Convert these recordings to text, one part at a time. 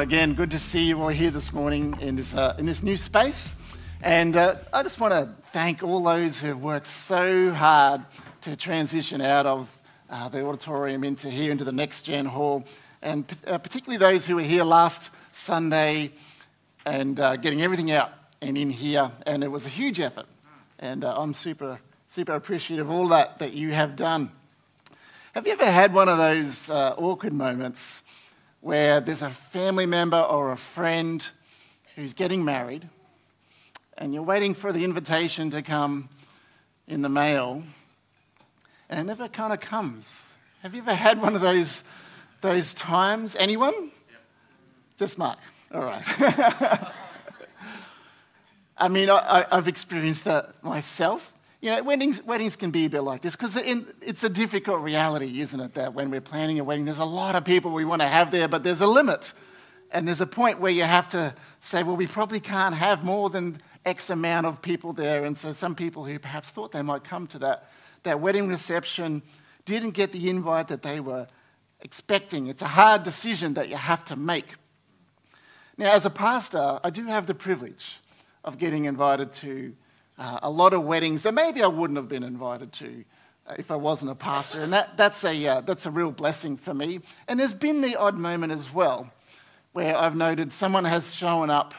Again, good to see you all here this morning in this, uh, in this new space. And uh, I just want to thank all those who have worked so hard to transition out of uh, the auditorium into here, into the next gen hall, and uh, particularly those who were here last Sunday and uh, getting everything out and in here. And it was a huge effort. And uh, I'm super, super appreciative of all that that you have done. Have you ever had one of those awkward moments? Where there's a family member or a friend who's getting married, and you're waiting for the invitation to come in the mail, and it never kind of comes. Have you ever had one of those, those times? Anyone? Yep. Just Mark. All right. I mean, I, have experienced that myself. You know, weddings, weddings can be a bit like this because it's a difficult reality, isn't it? That when we're planning a wedding, there's a lot of people we want to have there, but there's a limit. And there's a point where you have to say, well, we probably can't have more than X amount of people there. And so some people who perhaps thought they might come to that, that wedding reception didn't get the invite that they were expecting. It's a hard decision that you have to make. Now, as a pastor, I do have the privilege of getting invited to uh, a lot of weddings that maybe I wouldn't have been invited to uh, if I wasn't a pastor. And that, that's, a, uh, that's a real blessing for me. And there's been the odd moment as well where I've noted someone has shown up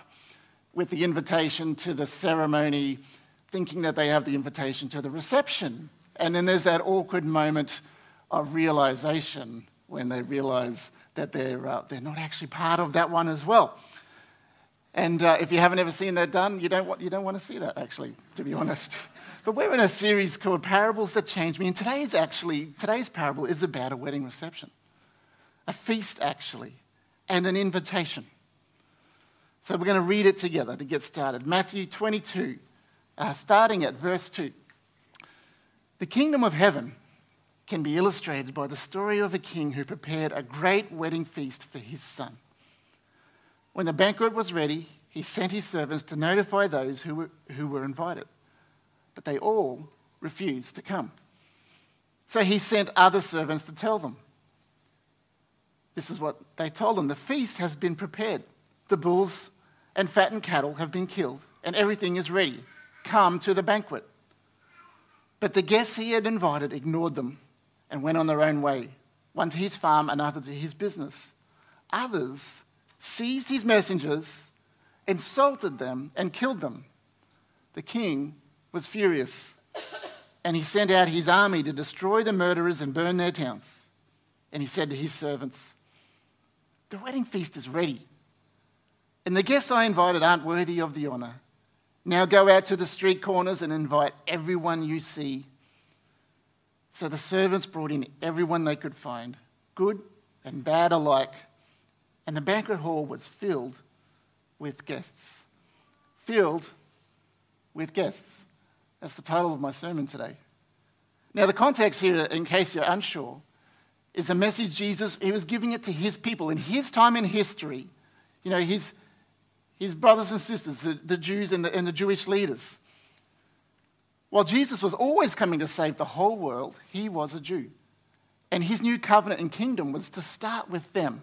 with the invitation to the ceremony, thinking that they have the invitation to the reception. And then there's that awkward moment of realization when they realize that they're, uh, they're not actually part of that one as well. And uh, if you haven't ever seen that done, you don't, want, you don't want to see that, actually, to be honest. But we're in a series called Parables That Change Me. And today's actually, today's parable is about a wedding reception, a feast, actually, and an invitation. So we're going to read it together to get started. Matthew 22, uh, starting at verse 2. The kingdom of heaven can be illustrated by the story of a king who prepared a great wedding feast for his son. When the banquet was ready, he sent his servants to notify those who were, who were invited, but they all refused to come. So he sent other servants to tell them. This is what they told them The feast has been prepared. The bulls and fattened cattle have been killed, and everything is ready. Come to the banquet. But the guests he had invited ignored them and went on their own way, one to his farm, another to his business. Others seized his messengers, insulted them, and killed them. The king was furious, and he sent out his army to destroy the murderers and burn their towns. And he said to his servants, The wedding feast is ready, and the guests I invited aren't worthy of the honor. Now go out to the street corners and invite everyone you see. So the servants brought in everyone they could find, good and bad alike and the banquet hall was filled with guests. Filled with guests. That's the title of my sermon today. Now, the context here, in case you're unsure, is the message Jesus, he was giving it to his people in his time in history. You know, his, his brothers and sisters, the, the Jews and the, and the Jewish leaders. While Jesus was always coming to save the whole world, he was a Jew. And his new covenant and kingdom was to start with them.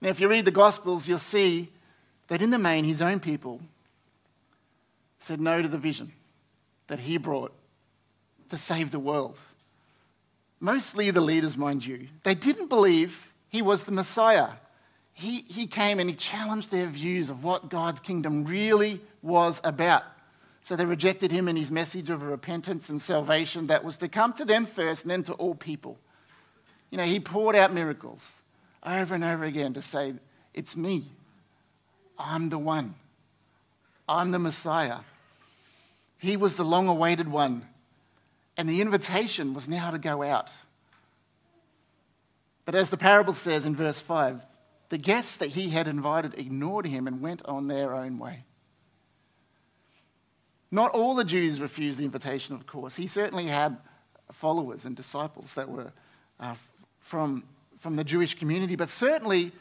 Now, if you read the Gospels, you'll see that in the main, his own people said no to the vision that he brought to save the world. Mostly the leaders, mind you. They didn't believe he was the Messiah. He, he came and he challenged their views of what God's kingdom really was about. So they rejected him and his message of repentance and salvation that was to come to them first and then to all people. You know, he poured out miracles over and over again to say, It's me. I'm the one. I'm the Messiah. He was the long awaited one. And the invitation was now to go out. But as the parable says in verse 5, the guests that he had invited ignored him and went on their own way. Not all the Jews refused the invitation, of course. He certainly had followers and disciples that were uh, from from the Jewish community, but certainly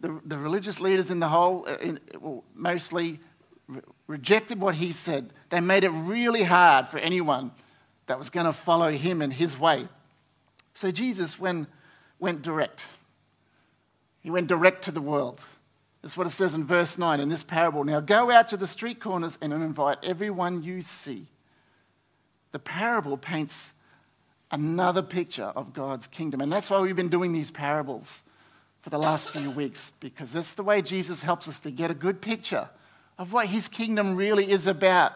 the, the religious leaders in the whole, uh, in, well, mostly re- rejected what he said. They made it really hard for anyone that was going to follow him and his way. So Jesus went, went direct. He went direct to the world. That's what it says in verse 9 in this parable. Now go out to the street corners and invite everyone you see. The parable paints another picture of God's kingdom. And that's why we've been doing these parables for the last few weeks, because that's the way Jesus helps us to get a good picture of what his kingdom really is about.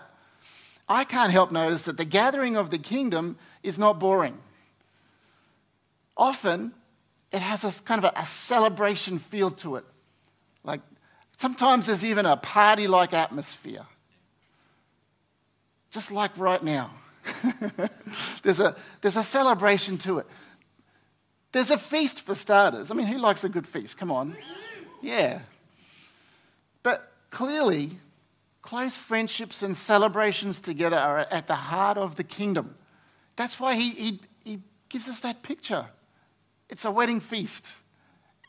I can't help notice that the gathering of the kingdom is not boring. Often, it has a kind of a, celebration feel to it. Like sometimes there's even a party like atmosphere. Just like right now. there's, a, there's a celebration to it. There's a feast for starters. I mean, who likes a good feast? Come on. Yeah. But clearly, close friendships and celebrations together are at the heart of the kingdom. That's why he, he, he gives us that picture. It's a wedding feast.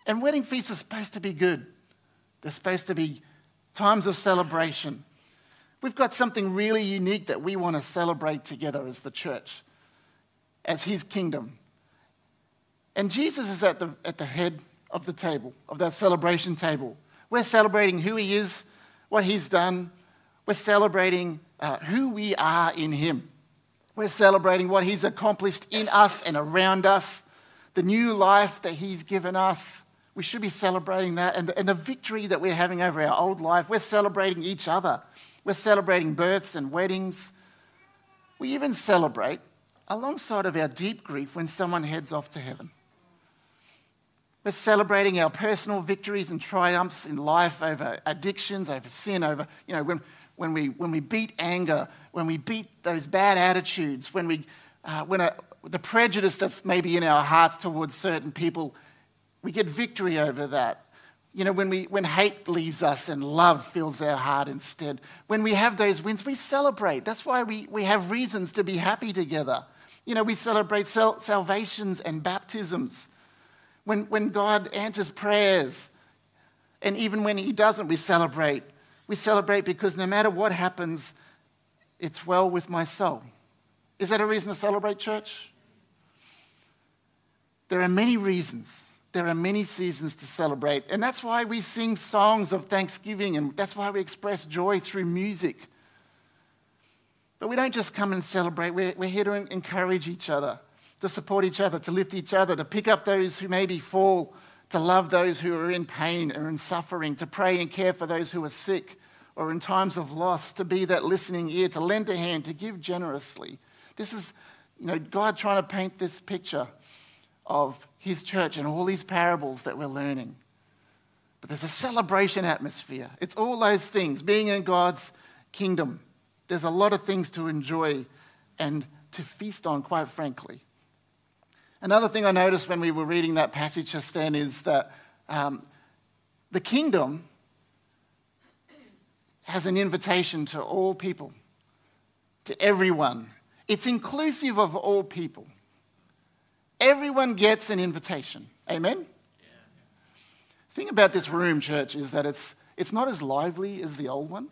And wedding feasts are supposed to be good, they're supposed to be times of celebration. We've got something really unique that we want to celebrate together as the church, as his kingdom. And Jesus is at the, at the head of the table, of that celebration table. We're celebrating who he is, what he's done. We're celebrating uh, who we are in him. We're celebrating what he's accomplished in us and around us, the new life that he's given us. We should be celebrating that and the, and the victory that we're having over our old life. We're celebrating each other we're celebrating births and weddings. We even celebrate alongside of our deep grief when someone heads off to heaven. We're celebrating our personal victories and triumphs in life over addictions, over sin, over, you know, when, when, we, when we beat anger, when we beat those bad attitudes, when, we, uh, when a, the prejudice that's maybe in our hearts towards certain people, we get victory over that. You know, when, we, when hate leaves us and love fills our heart instead, when we have those wins, we celebrate. That's why we, we have reasons to be happy together. You know, we celebrate sal- salvations and baptisms. When, when God answers prayers, and even when He doesn't, we celebrate. We celebrate because no matter what happens, it's well with my soul. Is that a reason to celebrate, church? There are many reasons there are many seasons to celebrate. And that's why we sing songs of thanksgiving, and that's why we express joy through music. But we don't just come and celebrate, we're, we're here to encourage each other, to support each other, to lift each other, to pick up those who maybe fall, to love those who are in pain or in suffering, to pray and care for those who are sick or in times of loss, to be that listening ear, to lend a hand, to give generously. This is, you know, God trying to paint this picture of his church and all these parables that we're learning. But there's a celebration atmosphere. It's all those things, being in God's kingdom. There's a lot of things to enjoy and to feast on, quite frankly. Another thing I noticed when we were reading that passage just then is that um, the kingdom has an invitation to all people, to everyone. It's inclusive of all people. Everyone gets an invitation. Amen? Yeah. The thing about this room, church, is that it's, it's not as lively as the old one.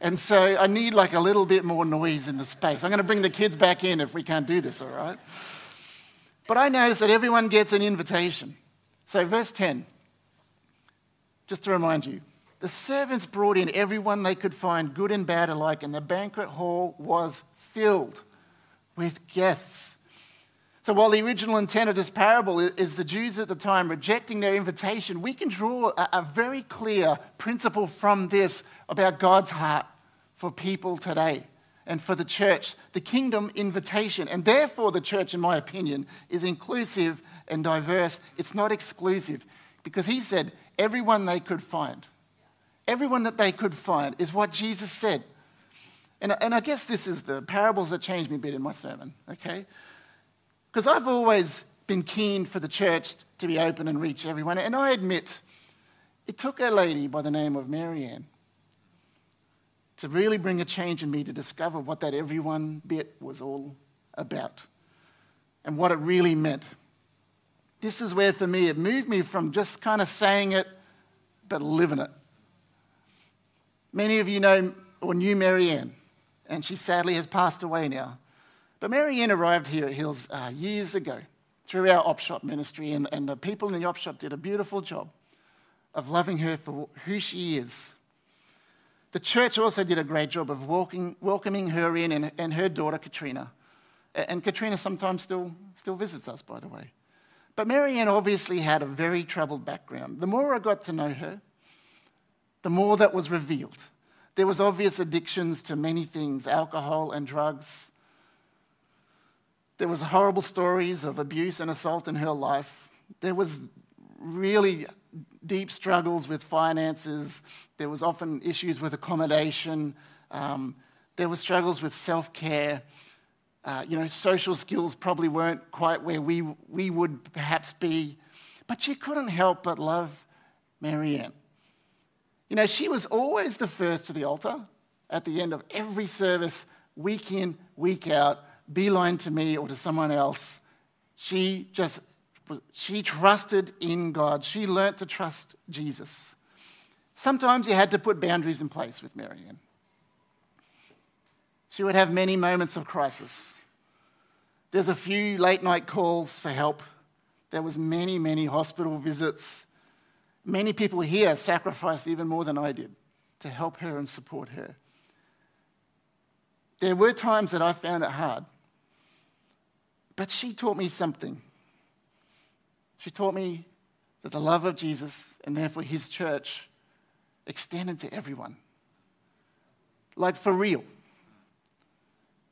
And so I need like a little bit more noise in the space. I'm going to bring the kids back in if we can't do this, all right? But I notice that everyone gets an invitation. So, verse 10, just to remind you, the servants brought in everyone they could find, good and bad alike, and the banquet hall was filled with guests. So, while the original intent of this parable is the Jews at the time rejecting their invitation, we can draw a, very clear principle from this about God's heart for people today and for the church, the kingdom invitation. And therefore, the church, in my opinion, is inclusive and diverse. It's not exclusive because he said, everyone they could find. Everyone that they could find is what Jesus said. And, and I guess this is the parables that changed me a bit in my sermon, okay? Because I've always been keen for the church to be open and reach everyone. And I admit, it took a lady by the name of Marianne to really bring a change in me to discover what that everyone bit was all about and what it really meant. This is where, for me, it moved me from just kind of saying it, but living it. Many of you know or knew Marianne, and she sadly has passed away now. But Marianne arrived here at Hills uh, years ago through our op shop ministry, and, and the people in the op shop did a beautiful job of loving her for who she is. The church also did a great job of walking, welcoming her in and, and her daughter, Katrina. And Katrina sometimes still, still visits us, by the way. But Marianne obviously had a very troubled background. The more I got to know her, the more that was revealed. There was obvious addictions to many things, alcohol and drugs. There was horrible stories of abuse and assault in her life. There was really deep struggles with finances. There was often issues with accommodation. Um, there were struggles with self-care. Uh, you know, social skills probably weren't quite where we, we would perhaps be. But she couldn't help but love Marianne. You know, she was always the first to the altar at the end of every service, week in, week out, beeline to me or to someone else. She just she trusted in God. She learnt to trust Jesus. Sometimes you had to put boundaries in place with Marianne. She would have many moments of crisis. There's a few late night calls for help. There was many, many hospital visits. Many people here sacrificed even more than I did to help her and support her. There were times that I found it hard. But she taught me something. She taught me that the love of Jesus and therefore his church extended to everyone. Like for real.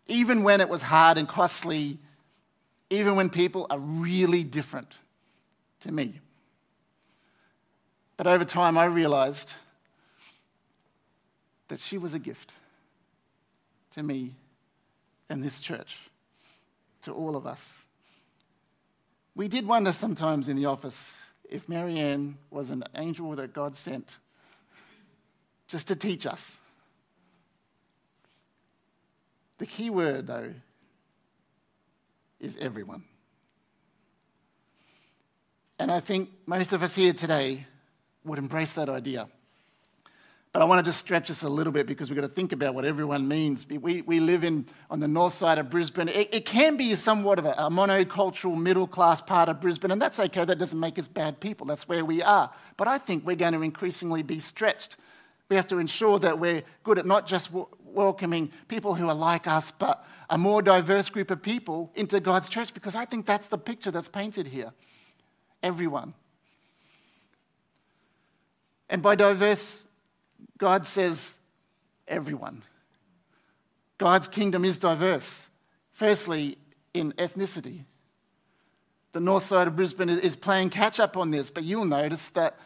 Even when it was hard and costly, even when people are really different to me. But over time, I realized that she was a gift to me and this church, to all of us. We did wonder sometimes in the office if Marianne was an angel that God sent just to teach us. The key word, though, is everyone. And I think most of us here today would embrace that idea. But I want to just stretch this a little bit because we've got to think about what everyone means. We, we live in, on the north side of Brisbane. It, it can be somewhat of a, a monocultural, middle class part of Brisbane, and that's okay. That doesn't make us bad people. That's where we are. But I think we're going to increasingly be stretched. We have to ensure that we're good at not just w- welcoming people who are like us, but a more diverse group of people into God's church because I think that's the picture that's painted here. Everyone. And by diverse, God says everyone. God's kingdom is diverse. Firstly, in ethnicity. The north side of Brisbane is playing catch up on this, but you'll notice that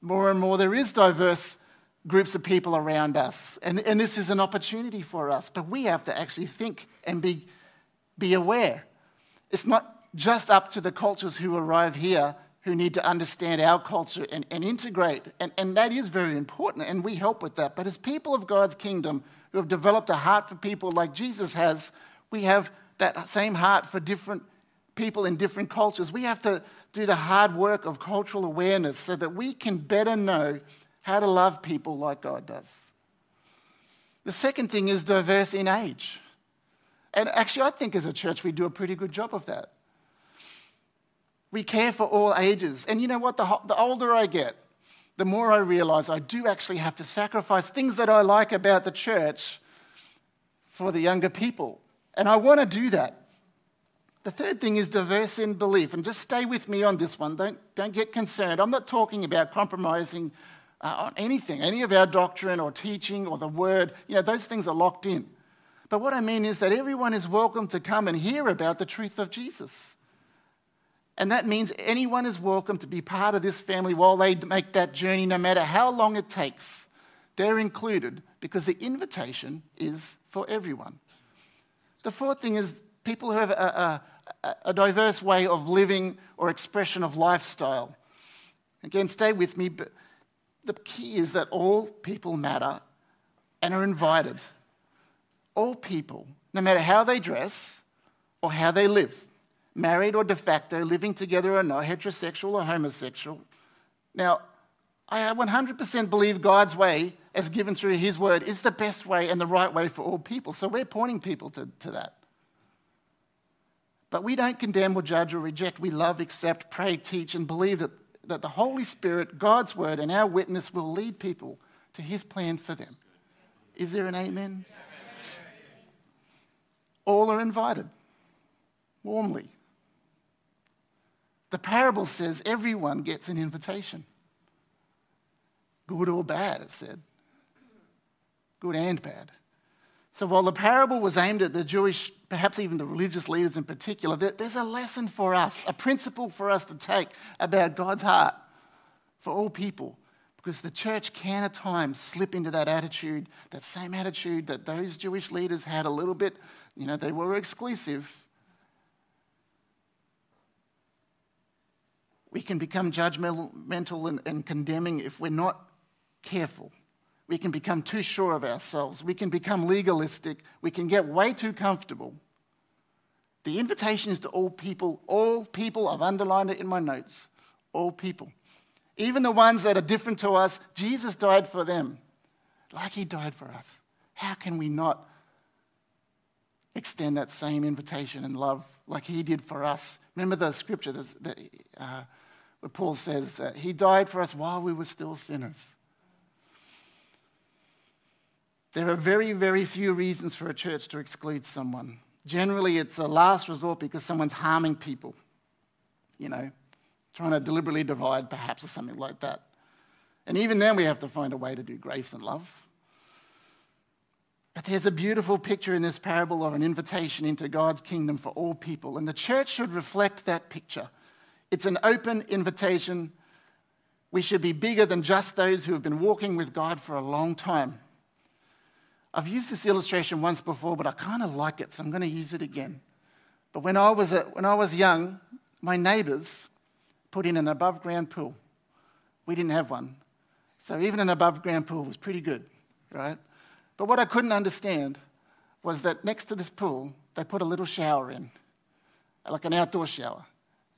more and more there is diverse groups of people around us. And, and this is an opportunity for us, but we have to actually think and be, be aware. It's not just up to the cultures who arrive here who need to understand our culture and, and integrate. And, and that is very important, and we help with that. But as people of God's kingdom who have developed a heart for people like Jesus has, we have that same heart for different people in different cultures. We have to do the hard work of cultural awareness so that we can better know how to love people like God does. The second thing is diverse in age. And actually, I think as a church, we do a pretty good job of that. We care for all ages. And you know what? The, the older I get, the more I realize I do actually have to sacrifice things that I like about the church for the younger people. And I want to do that. The third thing is diverse in belief. And just stay with me on this one. Don't, don't get concerned. I'm not talking about compromising uh, on anything, any of our doctrine or teaching or the word. You know, those things are locked in. But what I mean is that everyone is welcome to come and hear about the truth of Jesus. And that means anyone is welcome to be part of this family while they make that journey, no matter how long it takes. They're included because the invitation is for everyone. The fourth thing is people who have a, a, a diverse way of living or expression of lifestyle. Again, stay with me, but the key is that all people matter and are invited. All people, no matter how they dress or how they live married or de facto, living together or not, heterosexual or homosexual. Now, I 100% believe God's way, as given through His word, is the best way and the right way for all people. So we're pointing people to, to that. But we don't condemn or judge or reject. We love, accept, pray, teach, and believe that that the Holy Spirit, God's word, and our witness will lead people to his plan for them. Is there an amen? All are invited warmly. The parable says everyone gets an invitation. Good or bad, it said. Good and bad. So while the parable was aimed at the Jewish, perhaps even the religious leaders in particular, there's a lesson for us, a principle for us to take about God's heart for all people. Because the church can at times slip into that attitude, that same attitude that those Jewish leaders had a little bit, you know, they were exclusive. We can become judgmental and, and condemning if we're not careful. We can become too sure of ourselves. We can become legalistic. We can get way too comfortable. The invitation is to all people. All people, I've underlined it in my notes. All people. Even the ones that are different to us, Jesus died for them like he died for us. How can we not extend that same invitation and love like he did for us? Remember the scripture that, uh, where Paul says that he died for us while we were still sinners. There are very, very few reasons for a church to exclude someone. Generally, it's a last resort because someone's harming people, you know, trying to deliberately divide, perhaps, or something like that. And even then, we have to find a way to do grace and love. But there's a beautiful picture in this parable of an invitation into God's kingdom for all people, and the church should reflect that picture. It's an open invitation. We should be bigger than just those who have been walking with God for a long time. I've used this illustration once before, but I kind of like it, so I'm going to use it again. But when I was, a, when I was young, my neighbours put in an above ground pool. We didn't have one. So even an above ground pool was pretty good, right? But what I couldn't understand was that next to this pool, they put a little shower in, like an outdoor shower.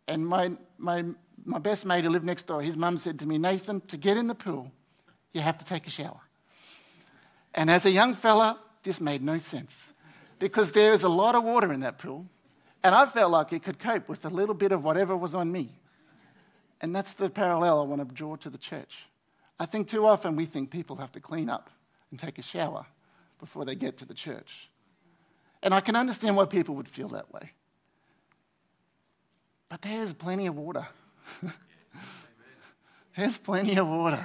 And my, my, my best mate who lived next door, his mum said to me, Nathan, to get in the pool, you have to take a shower. And as a young fella, this made no sense because there is a lot of water in that pool, and I felt like it could cope with a little bit of whatever was on me. And that's the parallel I want to draw to the church. I think too often we think people have to clean up and take a shower before they get to the church. And I can understand why people would feel that way. But there's plenty of water. there's plenty of water.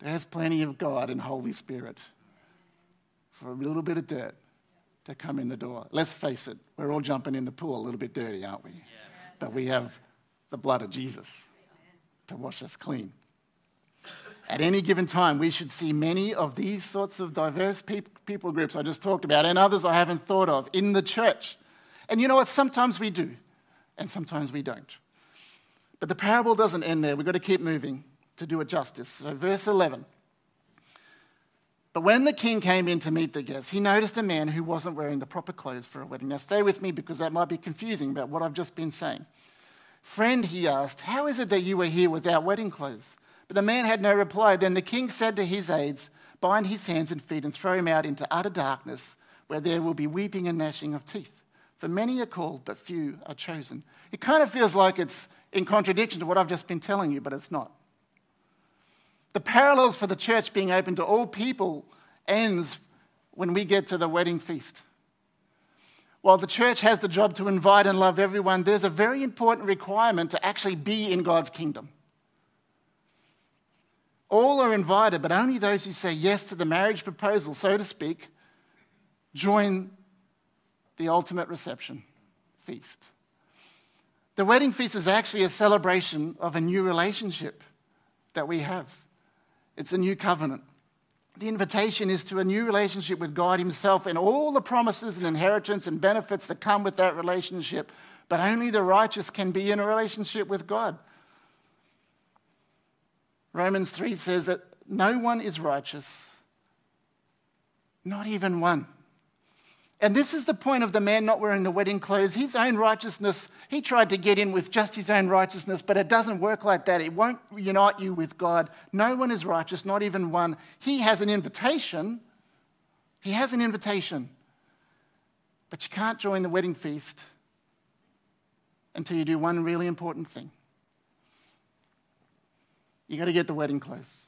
There's plenty of God and Holy Spirit for a little bit of dirt to come in the door. Let's face it, we're all jumping in the pool a little bit dirty, aren't we? But we have the blood of Jesus to wash us clean. At any given time, we should see many of these sorts of diverse people groups I just talked about and others I haven't thought of in the church. And you know what? Sometimes we do, and sometimes we don't. But the parable doesn't end there. We've got to keep moving to do it justice. So, verse 11. But when the king came in to meet the guests, he noticed a man who wasn't wearing the proper clothes for a wedding. Now, stay with me because that might be confusing about what I've just been saying. Friend, he asked, how is it that you were here without wedding clothes? But the man had no reply. Then the king said to his aides, Bind his hands and feet and throw him out into utter darkness, where there will be weeping and gnashing of teeth. For many are called, but few are chosen. It kind of feels like it's in contradiction to what I've just been telling you, but it's not. The parallels for the church being open to all people ends when we get to the wedding feast. While the church has the job to invite and love everyone, there's a very important requirement to actually be in God's kingdom. All are invited, but only those who say yes to the marriage proposal, so to speak, join the ultimate reception feast. The wedding feast is actually a celebration of a new relationship that we have. It's a new covenant. The invitation is to a new relationship with God Himself and all the promises and inheritance and benefits that come with that relationship. But only the righteous can be in a relationship with God. Romans 3 says that no one is righteous, not even one. And this is the point of the man not wearing the wedding clothes. His own righteousness, he tried to get in with just his own righteousness, but it doesn't work like that. It won't unite you with God. No one is righteous, not even one. He has an invitation. He has an invitation. But you can't join the wedding feast until you do one really important thing You got to get the wedding clothes.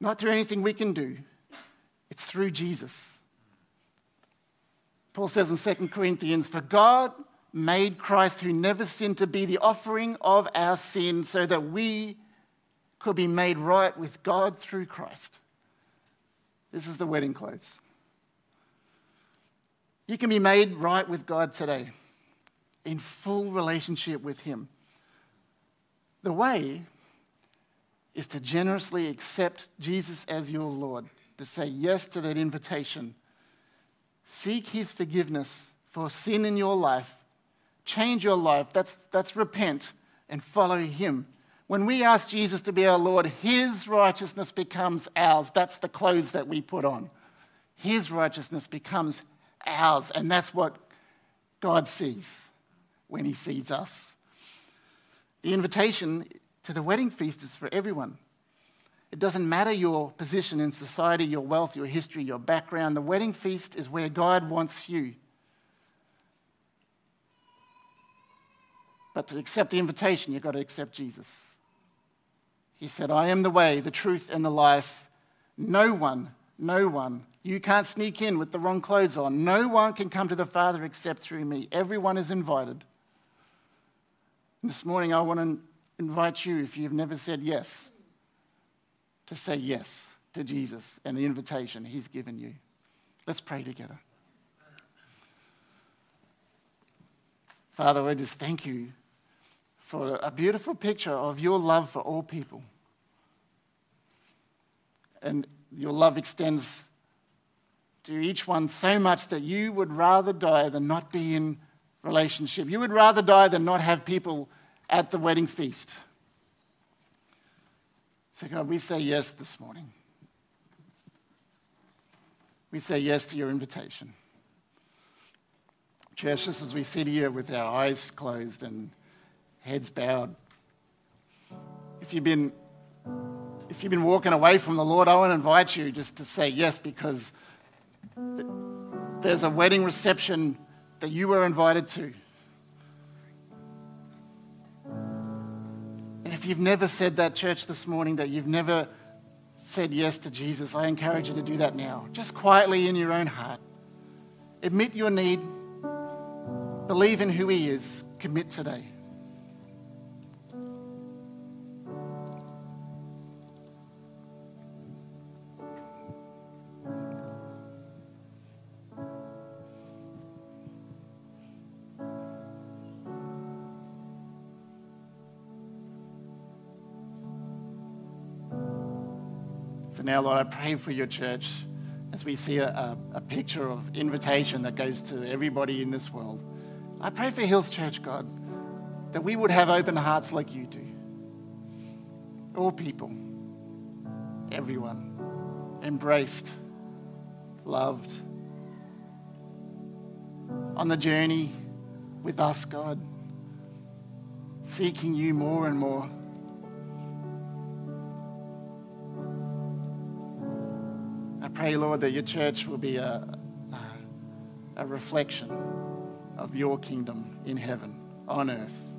Not through anything we can do, it's through Jesus. Paul says in 2 Corinthians, For God made Christ, who never sinned, to be the offering of our sin so that we could be made right with God through Christ. This is the wedding clothes. You can be made right with God today in full relationship with Him. The way is to generously accept Jesus as your Lord, to say yes to that invitation. Seek His forgiveness for sin in your life. Change your life. That's, that's repent and follow Him. When we ask Jesus to be our Lord, His righteousness becomes ours. That's the clothes that we put on. His righteousness becomes ours. And that's what God sees when He sees us. The invitation to the wedding feast is for everyone. It doesn't matter your position in society, your wealth, your history, your background. The wedding feast is where God wants you. But to accept the invitation, you've got to accept Jesus. He said, I am the way, the truth, and the life. No one, no one, you can't sneak in with the wrong clothes on. No one can come to the Father except through me. Everyone is invited. This morning, I want to invite you, if you've never said yes, to say yes to Jesus and the invitation he's given you. Let's pray together. Father, we just thank you for a beautiful picture of your love for all people. And your love extends to each one so much that you would rather die than not be in relationship. You would rather die than not have people at the wedding feast. So, God, we say yes this morning. We say yes to your invitation. Church, just as we sit here with our eyes closed and heads bowed, if you've been if you've been walking away from the Lord, I want to invite you just to say yes because there's a wedding reception that you were invited to. You've never said that, church, this morning, that you've never said yes to Jesus, I encourage you to do that now, just quietly in your own heart. Admit your need, believe in who He is, commit today. Lord, I pray for your church as we see a, a, picture of invitation that goes to everybody in this world. I pray for Hills Church, God, that we would have open hearts like you do. All people, everyone, embraced, loved, on the journey with us, God, seeking you more and more. Pray, Lord, that your church will be a, a reflection of your kingdom in heaven, on earth.